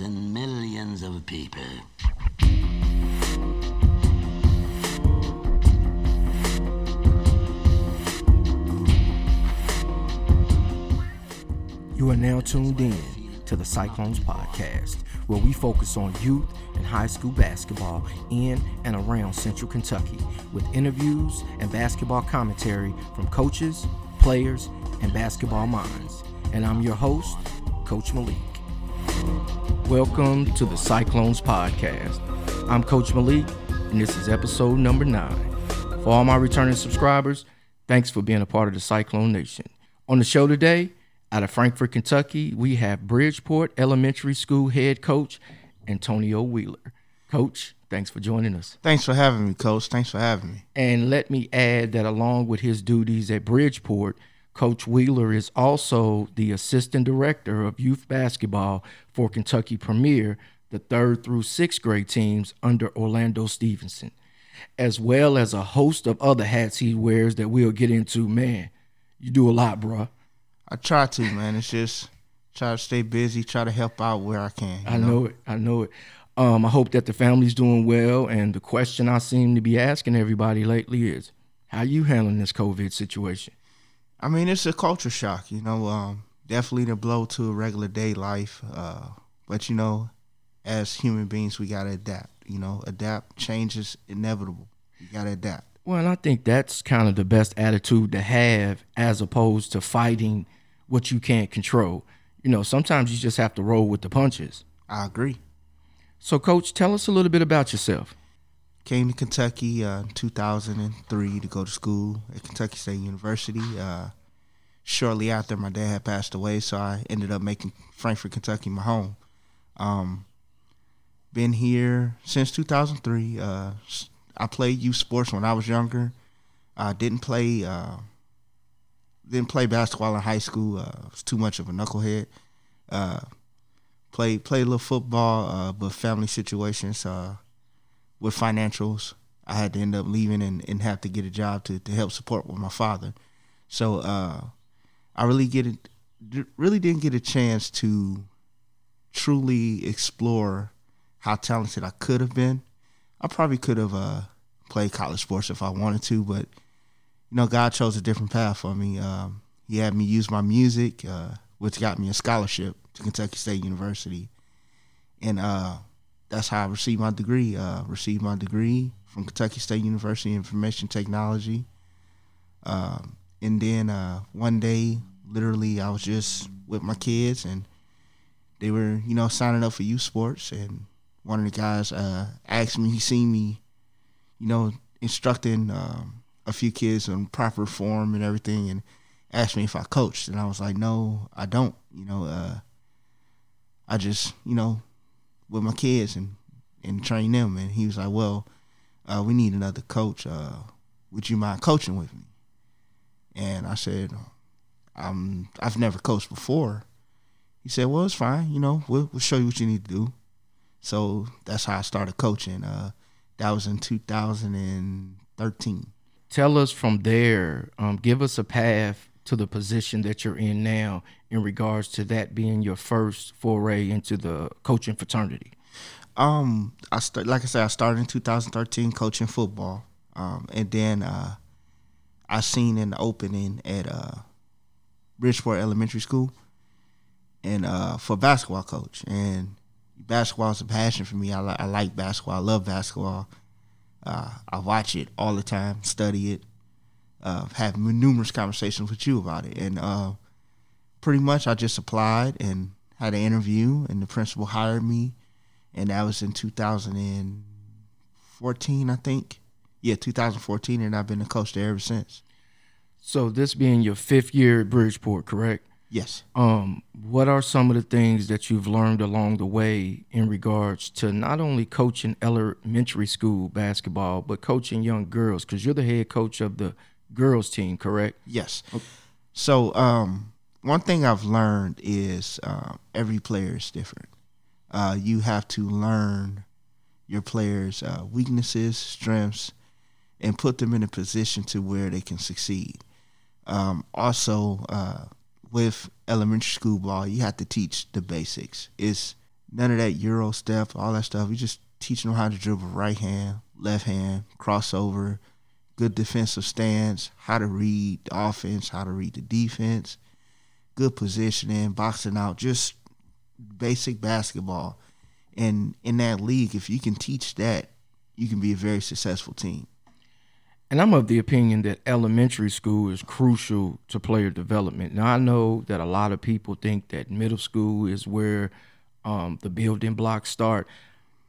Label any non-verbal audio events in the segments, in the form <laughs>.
millions and millions of people. You are now tuned in to the Cyclones Podcast, where we focus on youth and high school basketball in and around Central Kentucky with interviews and basketball commentary from coaches, players, and basketball minds. And I'm your host, Coach Malik. Welcome to the Cyclones Podcast. I'm Coach Malik, and this is episode number nine. For all my returning subscribers, thanks for being a part of the Cyclone Nation. On the show today, out of Frankfort, Kentucky, we have Bridgeport Elementary School head coach Antonio Wheeler. Coach, thanks for joining us. Thanks for having me, Coach. Thanks for having me. And let me add that along with his duties at Bridgeport, Coach Wheeler is also the assistant director of youth basketball for Kentucky Premier, the third through sixth grade teams under Orlando Stevenson, as well as a host of other hats he wears that we'll get into. Man, you do a lot, bruh. I try to, man. It's just try to stay busy, try to help out where I can. I know? know? it. I know it. Um, I hope that the family's doing well. And the question I seem to be asking everybody lately is, how you handling this COVID situation? I mean, it's a culture shock, you know. Um, definitely the blow to a regular day life. Uh, but you know, as human beings, we gotta adapt. You know, adapt. Change is inevitable. You gotta adapt. Well, and I think that's kind of the best attitude to have, as opposed to fighting what you can't control. You know, sometimes you just have to roll with the punches. I agree. So, coach, tell us a little bit about yourself. Came to Kentucky uh, in 2003 to go to school at Kentucky State University. Uh, shortly after, my dad had passed away, so I ended up making Frankfort, Kentucky my home. Um, been here since 2003. Uh, I played youth sports when I was younger. I didn't play uh, didn't play basketball in high school. Uh, was too much of a knucklehead. Uh, played played a little football, uh, but family situations uh, with financials, I had to end up leaving and, and have to get a job to, to help support with my father. So uh, I really get it, really didn't get a chance to truly explore how talented I could have been. I probably could have uh, played college sports if I wanted to, but you know, God chose a different path for me. Um, he had me use my music, uh, which got me a scholarship to Kentucky State University, and uh, that's how I received my degree. Uh, received my degree from Kentucky State University in Information Technology. Um, and then uh, one day, literally, I was just with my kids, and they were, you know, signing up for youth sports, and one of the guys uh, asked me, he seen me, you know, instructing. Um, a few kids on proper form and everything, and asked me if I coached, and I was like, no, I don't. You know, uh, I just you know with my kids and and train them. And he was like, well, uh, we need another coach. Uh, would you mind coaching with me? And I said, I'm I've never coached before. He said, well, it's fine. You know, we'll, we'll show you what you need to do. So that's how I started coaching. Uh, that was in 2013 tell us from there, um, give us a path to the position that you're in now in regards to that being your first foray into the coaching fraternity. Um, I start, like I said, I started in 2013 coaching football, um, and then uh, I seen an opening at uh, Bridgeport Elementary School, and uh, for basketball coach. And basketball is a passion for me. I, li- I like basketball. I love basketball. Uh, I watch it all the time, study it, uh, have numerous conversations with you about it, and uh, pretty much I just applied and had an interview, and the principal hired me, and that was in 2014, I think. Yeah, 2014, and I've been a coach there ever since. So this being your fifth year at Bridgeport, correct? Yes. Um, what are some of the things that you've learned along the way in regards to not only coaching elementary school basketball, but coaching young girls? Because you're the head coach of the girls team, correct? Yes. Okay. So um, one thing I've learned is uh, every player is different. Uh, you have to learn your players' uh, weaknesses, strengths, and put them in a position to where they can succeed. Um, also, uh, with elementary school ball, you have to teach the basics. It's none of that euro step, all that stuff. We just teaching them how to dribble right hand, left hand, crossover, good defensive stance, how to read the offense, how to read the defense, good positioning, boxing out, just basic basketball. And in that league, if you can teach that, you can be a very successful team. And I'm of the opinion that elementary school is crucial to player development. Now, I know that a lot of people think that middle school is where um, the building blocks start.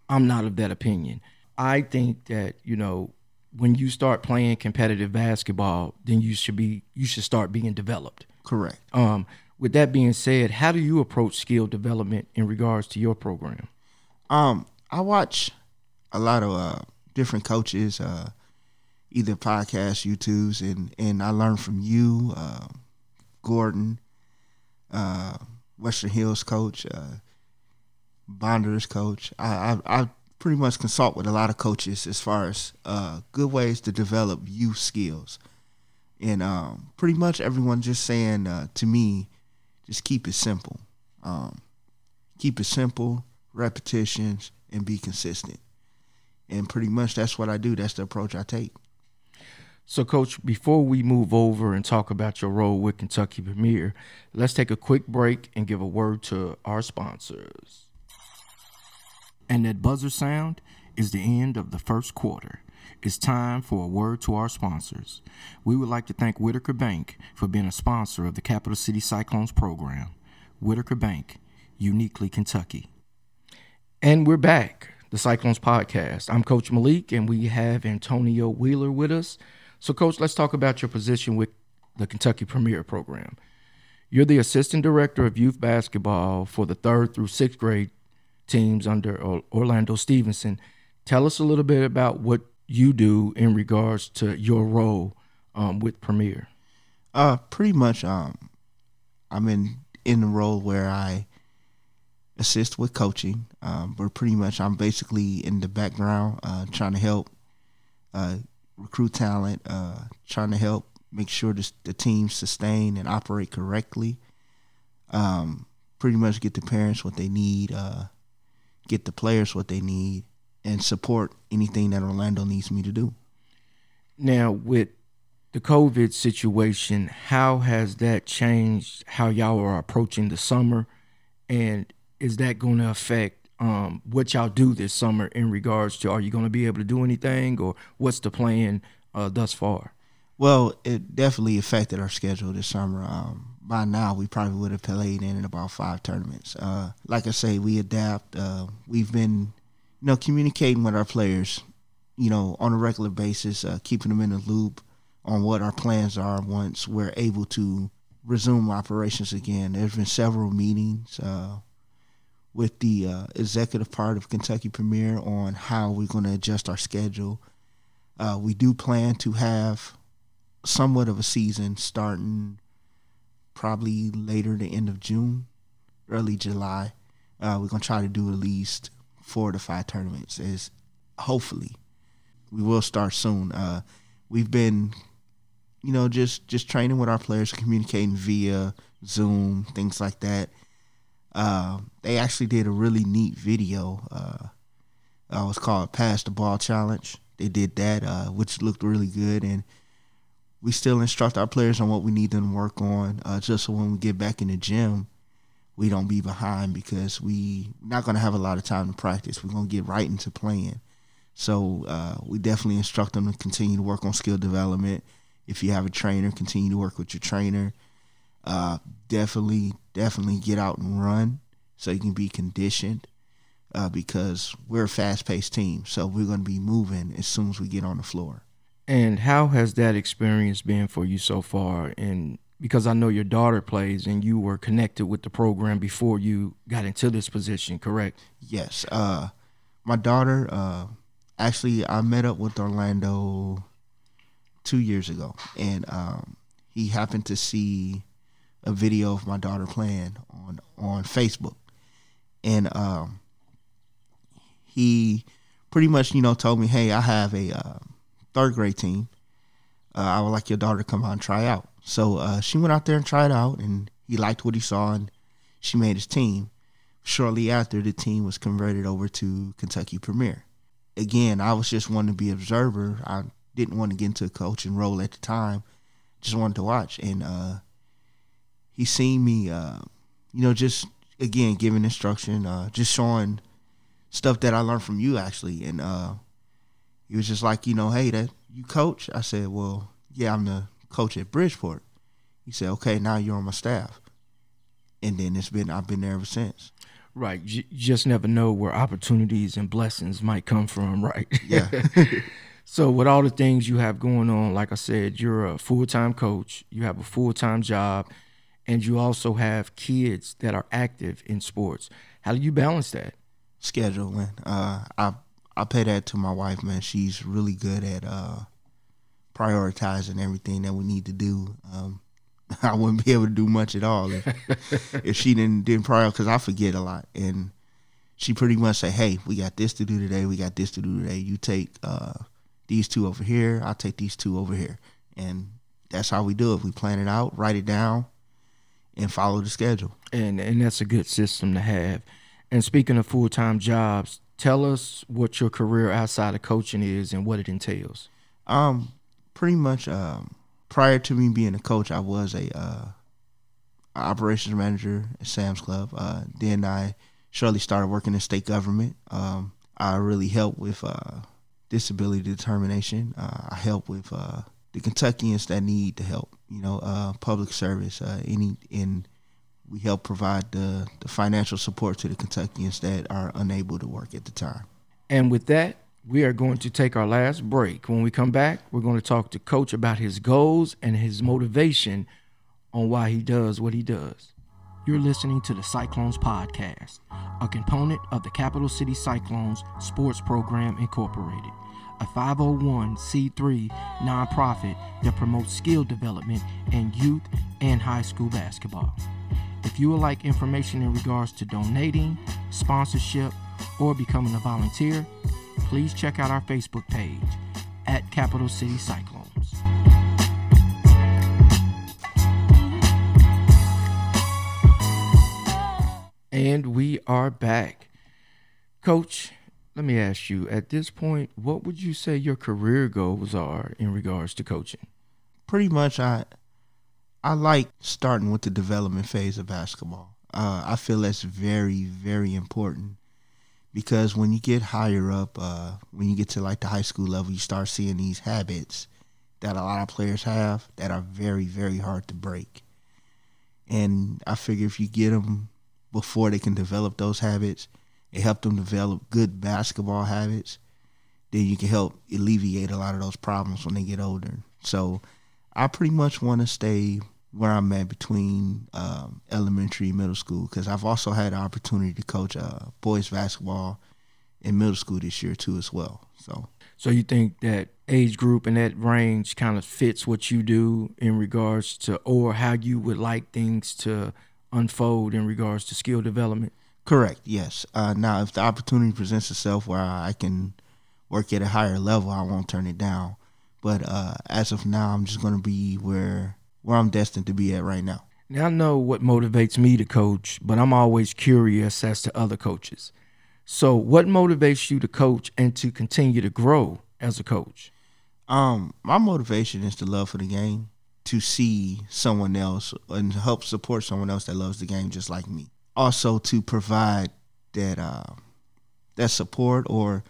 I'm not of that opinion. I think that, you know, when you start playing competitive basketball, then you should be you should start being developed. Correct. Um, with that being said, how do you approach skill development in regards to your program? Um, I watch a lot of uh, different coaches, uh, either podcasts, YouTubes, and and I learn from you, uh, Gordon, uh, Western Hills coach, uh, Bonders coach. I, I, I pretty much consult with a lot of coaches as far as uh, good ways to develop youth skills, and um, pretty much everyone just saying uh, to me, just keep it simple. Um, keep it simple, repetitions, and be consistent. And pretty much that's what I do. That's the approach I take. So, Coach, before we move over and talk about your role with Kentucky Premier, let's take a quick break and give a word to our sponsors. And that buzzer sound is the end of the first quarter. It's time for a word to our sponsors. We would like to thank Whitaker Bank for being a sponsor of the Capital City Cyclones program. Whitaker Bank, uniquely Kentucky. And we're back, the Cyclones podcast. I'm Coach Malik, and we have Antonio Wheeler with us. So, Coach, let's talk about your position with the Kentucky Premier program. You're the assistant director of youth basketball for the third through sixth grade teams under Orlando Stevenson. Tell us a little bit about what you do in regards to your role um, with Premier. Uh, pretty much. Um, I'm in in the role where I assist with coaching, um, but pretty much I'm basically in the background uh, trying to help uh, recruit talent, uh, trying to help make sure the team sustain and operate correctly. Um, pretty much get the parents what they need, uh, get the players what they need, and support anything that Orlando needs me to do. Now, with the COVID situation, how has that changed how y'all are approaching the summer? And is that going to affect um, what y'all do this summer in regards to are you going to be able to do anything or what's the plan uh, thus far? Well, it definitely affected our schedule this summer. Um, by now, we probably would have played in about five tournaments. Uh, like I say, we adapt. Uh, we've been, you know, communicating with our players, you know, on a regular basis, uh, keeping them in the loop on what our plans are once we're able to resume operations again. There's been several meetings uh, with the uh, executive part of Kentucky Premier on how we're going to adjust our schedule. Uh, we do plan to have somewhat of a season starting probably later the end of June, early July. Uh, we're gonna try to do at least four to five tournaments. Is hopefully we will start soon. Uh, we've been, you know, just just training with our players, communicating via Zoom, things like that. Uh, they actually did a really neat video. Uh, uh, it was called "Pass the Ball Challenge." They did that, uh, which looked really good, and we still instruct our players on what we need them to work on, uh, just so when we get back in the gym, we don't be behind because we not going to have a lot of time to practice. We're going to get right into playing. So uh, we definitely instruct them to continue to work on skill development. If you have a trainer, continue to work with your trainer. Uh, definitely, definitely get out and run so you can be conditioned uh, because we're a fast paced team. So we're going to be moving as soon as we get on the floor. And how has that experience been for you so far? And because I know your daughter plays and you were connected with the program before you got into this position, correct? Yes. Uh, my daughter, uh, actually, I met up with Orlando two years ago, and um, he happened to see a video of my daughter playing on on Facebook, and um, he pretty much you know told me, "Hey, I have a uh, third grade team. Uh, I would like your daughter to come out and try out." So uh, she went out there and tried out, and he liked what he saw, and she made his team. shortly after, the team was converted over to Kentucky Premier. Again, I was just wanting to be observer. I didn't want to get into a coaching role at the time. Just wanted to watch, and uh, he seen me, uh, you know, just again giving instruction, uh, just showing stuff that I learned from you actually, and uh, he was just like, you know, hey, that you coach? I said, well, yeah, I'm the coach at Bridgeport. He said, okay, now you're on my staff, and then it's been I've been there ever since. Right. You just never know where opportunities and blessings might come from, right? Yeah. <laughs> so, with all the things you have going on, like I said, you're a full time coach, you have a full time job, and you also have kids that are active in sports. How do you balance that? Scheduling. Uh, I I pay that to my wife, man. She's really good at uh, prioritizing everything that we need to do. Um, <laughs> I wouldn't be able to do much at all if, <laughs> if she didn't didn't prior because I forget a lot and she pretty much say, "Hey, we got this to do today. We got this to do today. You take uh, these two over here. I'll take these two over here." And that's how we do it. We plan it out, write it down, and follow the schedule. And and that's a good system to have. And speaking of full time jobs, tell us what your career outside of coaching is and what it entails. Um, pretty much. Um, prior to me being a coach, I was a uh, operations manager at Sam's Club. Uh, then I shortly started working in state government. Um, I really helped with uh, disability determination. Uh, I help with uh, the Kentuckians that need the help. You know, uh, public service. any in we help provide the, the financial support to the Kentuckians that are unable to work at the time. And with that, we are going to take our last break. When we come back, we're going to talk to Coach about his goals and his motivation on why he does what he does. You're listening to the Cyclones Podcast, a component of the Capital City Cyclones Sports Program Incorporated, a 501c3 nonprofit that promotes skill development in youth and high school basketball. If you would like information in regards to donating, sponsorship, or becoming a volunteer, please check out our Facebook page at Capital City Cyclones. And we are back. Coach, let me ask you at this point, what would you say your career goals are in regards to coaching? Pretty much, I I like starting with the development phase of basketball. Uh, I feel that's very, very important because when you get higher up, uh, when you get to like the high school level, you start seeing these habits that a lot of players have that are very, very hard to break. And I figure if you get them before they can develop those habits and help them develop good basketball habits, then you can help alleviate a lot of those problems when they get older. So I pretty much want to stay where I'm at between um, elementary and middle school because I've also had the opportunity to coach uh, boys basketball in middle school this year too as well. So, so you think that age group and that range kind of fits what you do in regards to, or how you would like things to unfold in regards to skill development? Correct. Yes. Uh, now, if the opportunity presents itself where I can work at a higher level, I won't turn it down. But uh, as of now, I'm just going to be where where I'm destined to be at right now. Now I know what motivates me to coach, but I'm always curious as to other coaches. So, what motivates you to coach and to continue to grow as a coach? Um, my motivation is the love for the game, to see someone else and help support someone else that loves the game just like me. Also, to provide that uh, that support or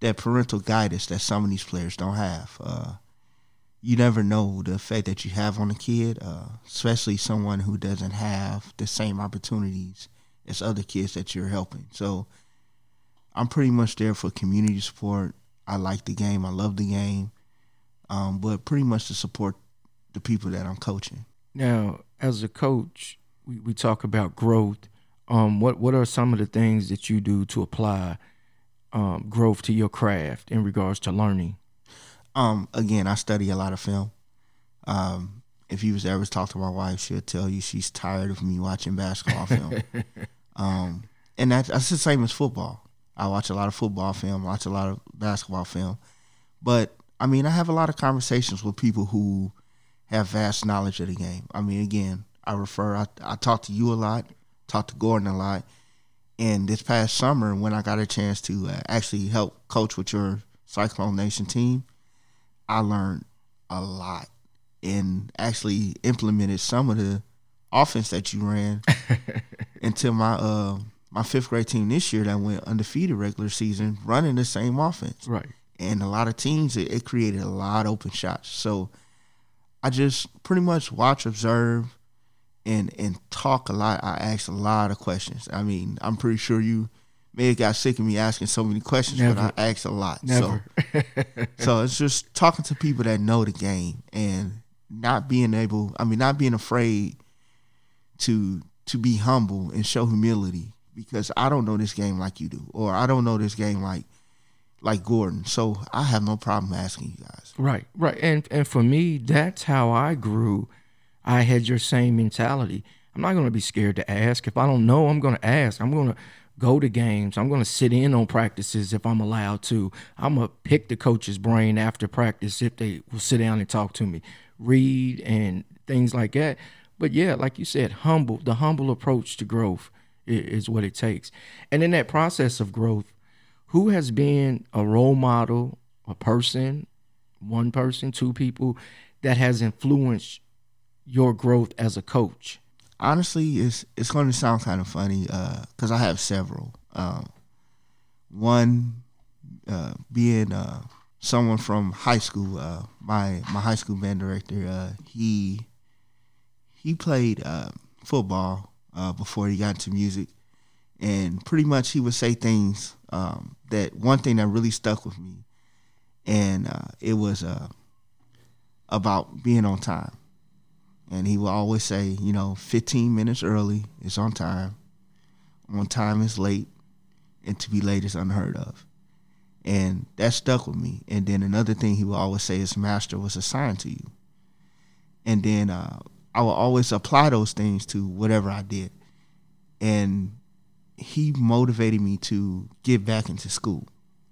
that parental guidance that some of these players don't have. Uh, you never know the effect that you have on a kid, uh, especially someone who doesn't have the same opportunities as other kids that you're helping. So I'm pretty much there for community support. I like the game. I love the game, um, but pretty much to support the people that I'm coaching. Now, as a coach, we, we talk about growth. Um, what what are some of the things that you do to apply um, growth to your craft in regards to learning? Um, again, I study a lot of film. Um, if you was ever talk to my wife, she'll tell you she's tired of me watching basketball film. <laughs> um, and that, that's the same as football. I watch a lot of football film, watch a lot of basketball film. But I mean, I have a lot of conversations with people who have vast knowledge of the game. I mean, again, I refer, I, I talk to you a lot, talk to Gordon a lot, And this past summer, when I got a chance to uh, actually help coach with your Cyclone Nation team, I learned a lot and actually implemented some of the offense that you ran <laughs> into my uh, my fifth grade team this year that went undefeated regular season, running the same offense. Right. And a lot of teams, it, it created a lot of open shots. So I just pretty much watch, observe, and and talk a lot. I ask a lot of questions. I mean, I'm pretty sure you may have got sick of me asking so many questions, Never. but I ask a lot. Never. So, <laughs> so it's just talking to people that know the game and not being able. I mean, not being afraid to to be humble and show humility because I don't know this game like you do, or I don't know this game like like Gordon. So I have no problem asking you guys. Right, right. And and for me, that's how I grew. I had your same mentality. I'm not going to be scared to ask. If I don't know, I'm going to ask. I'm going to go to games. I'm going to sit in on practices if I'm allowed to. I'm going to pick the coach's brain after practice if they will sit down and talk to me, read and things like that. But yeah, like you said, humble, the humble approach to growth is what it takes. And in that process of growth, who has been a role model, a person, one person, two people that has influenced your growth as a coach? Honestly, it's it's going to sound kind of funny because I have several. Um, one uh, being uh, someone from high school. Uh, my my high school band director. Uh, he he played uh, football uh, before he got into music, and pretty much he would say things um, that one thing that really stuck with me, and uh, it was uh, about being on time and he will always say, you know, 15 minutes early is on time, on time is late, and to be late is unheard of. And that stuck with me. And then another thing he will always say is, master was assigned to you. And then uh, I will always apply those things to whatever I did. And he motivated me to get back into school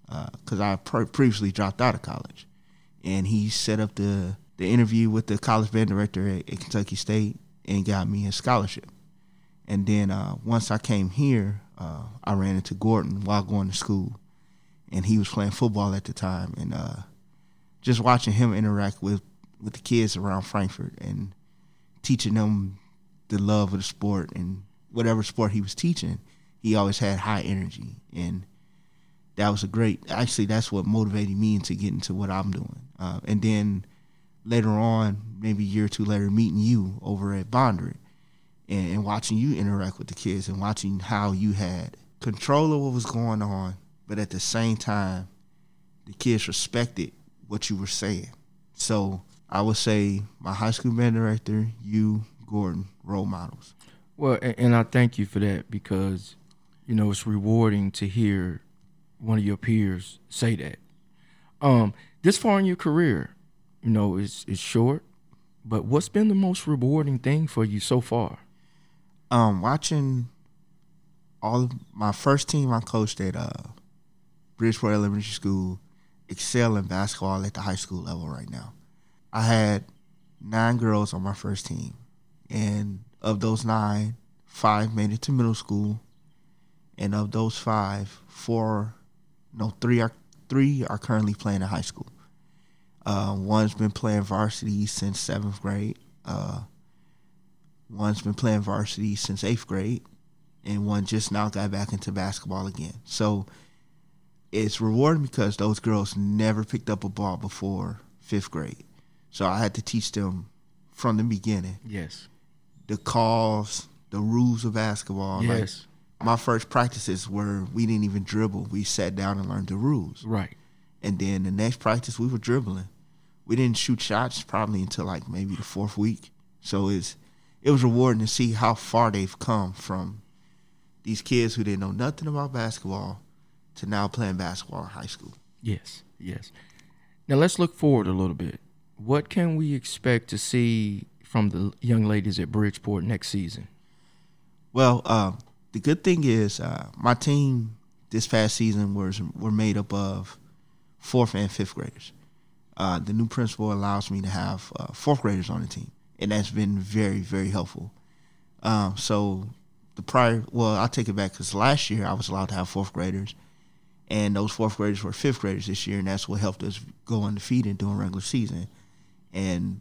because I pre- previously dropped out of college. And he set up the the interview with the college band director at, at Kentucky State and got me a scholarship. And then uh, once I came here, uh, I ran into Gordon while going to school, and he was playing football at the time. And uh, just watching him interact with with the kids around Frankfort and teaching them the love of the sport and whatever sport he was teaching, he always had high energy and that was a great actually that's what motivated me into getting to what i'm doing uh, and then later on maybe a year or two later meeting you over at bondry and, and watching you interact with the kids and watching how you had control of what was going on but at the same time the kids respected what you were saying so i would say my high school band director you gordon role models Well, and I thank you for that because, you know, it's rewarding to hear one of your peers say that. Um, this far in your career, you know, it's it's short, but what's been the most rewarding thing for you so far? um, watching all of my first team I coached at uh, Bridgeport Elementary School excel in basketball at the high school level right now. I had nine girls on my first team, and of those nine, five made it to middle school, and of those five, four, no, three are three are currently playing in high school. Uh, one's been playing varsity since seventh grade. Uh, One's been playing varsity since eighth grade, and one just now got back into basketball again. So it's rewarding because those girls never picked up a ball before fifth grade. So I had to teach them from the beginning Yes. the calls, the rules of basketball. Yes. Like my first practices were we didn't even dribble. We sat down and learned the rules. Right. And then the next practice we were dribbling. We didn't shoot shots probably until like maybe the fourth week. So it's it was rewarding to see how far they've come from these kids who didn't know nothing about basketball to now playing basketball in high school. Yes. Yes. Now let's look forward a little bit. What can we expect to see from the young ladies at Bridgeport next season? Well, uh, the good thing is uh, my team this past season was were made up of fourth and fifth graders. Uh, the new principal allows me to have uh, fourth graders on the team, and that's been very very helpful. Um, so the prior. Well, I'll take it back because last year I was allowed to have fourth graders, and those fourth graders were fifth graders this year, and that's what helped us go undefeated during regular season. And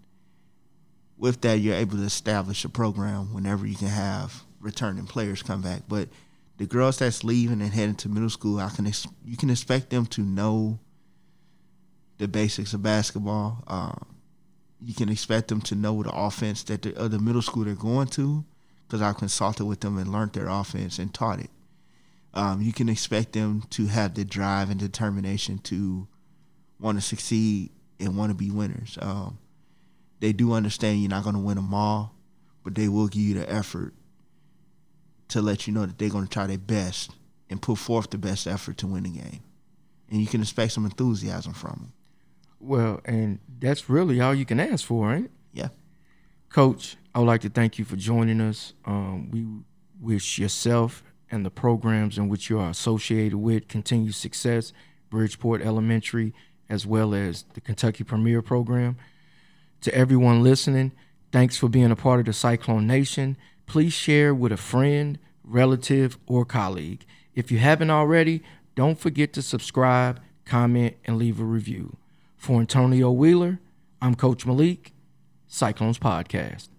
with that, you're able to establish a program whenever you can have returning players come back. But the girls that's leaving and heading to middle school, I can ex- you can expect them to know the basics of basketball. Um, you can expect them to know the offense that the other middle school they're going to, because I've consulted with them and learned their offense and taught it. Um, you can expect them to have the drive and determination to want to succeed and want to be winners. Um, they do understand you're not going to win them all, but they will give you the effort to let you know that they're going to try their best and put forth the best effort to win the game. And you can expect some enthusiasm from them. Well, and that's really all you can ask for, ain't it? Yeah. Coach, I would like to thank you for joining us. Um, we wish yourself and the programs in which you are associated with continued success, Bridgeport Elementary, as well as the Kentucky Premier Program. To everyone listening, thanks for being a part of the Cyclone Nation. Please share with a friend, relative, or colleague. If you haven't already, don't forget to subscribe, comment, and leave a review. For Antonio Wheeler, I'm Coach Malik, Cyclones Podcast.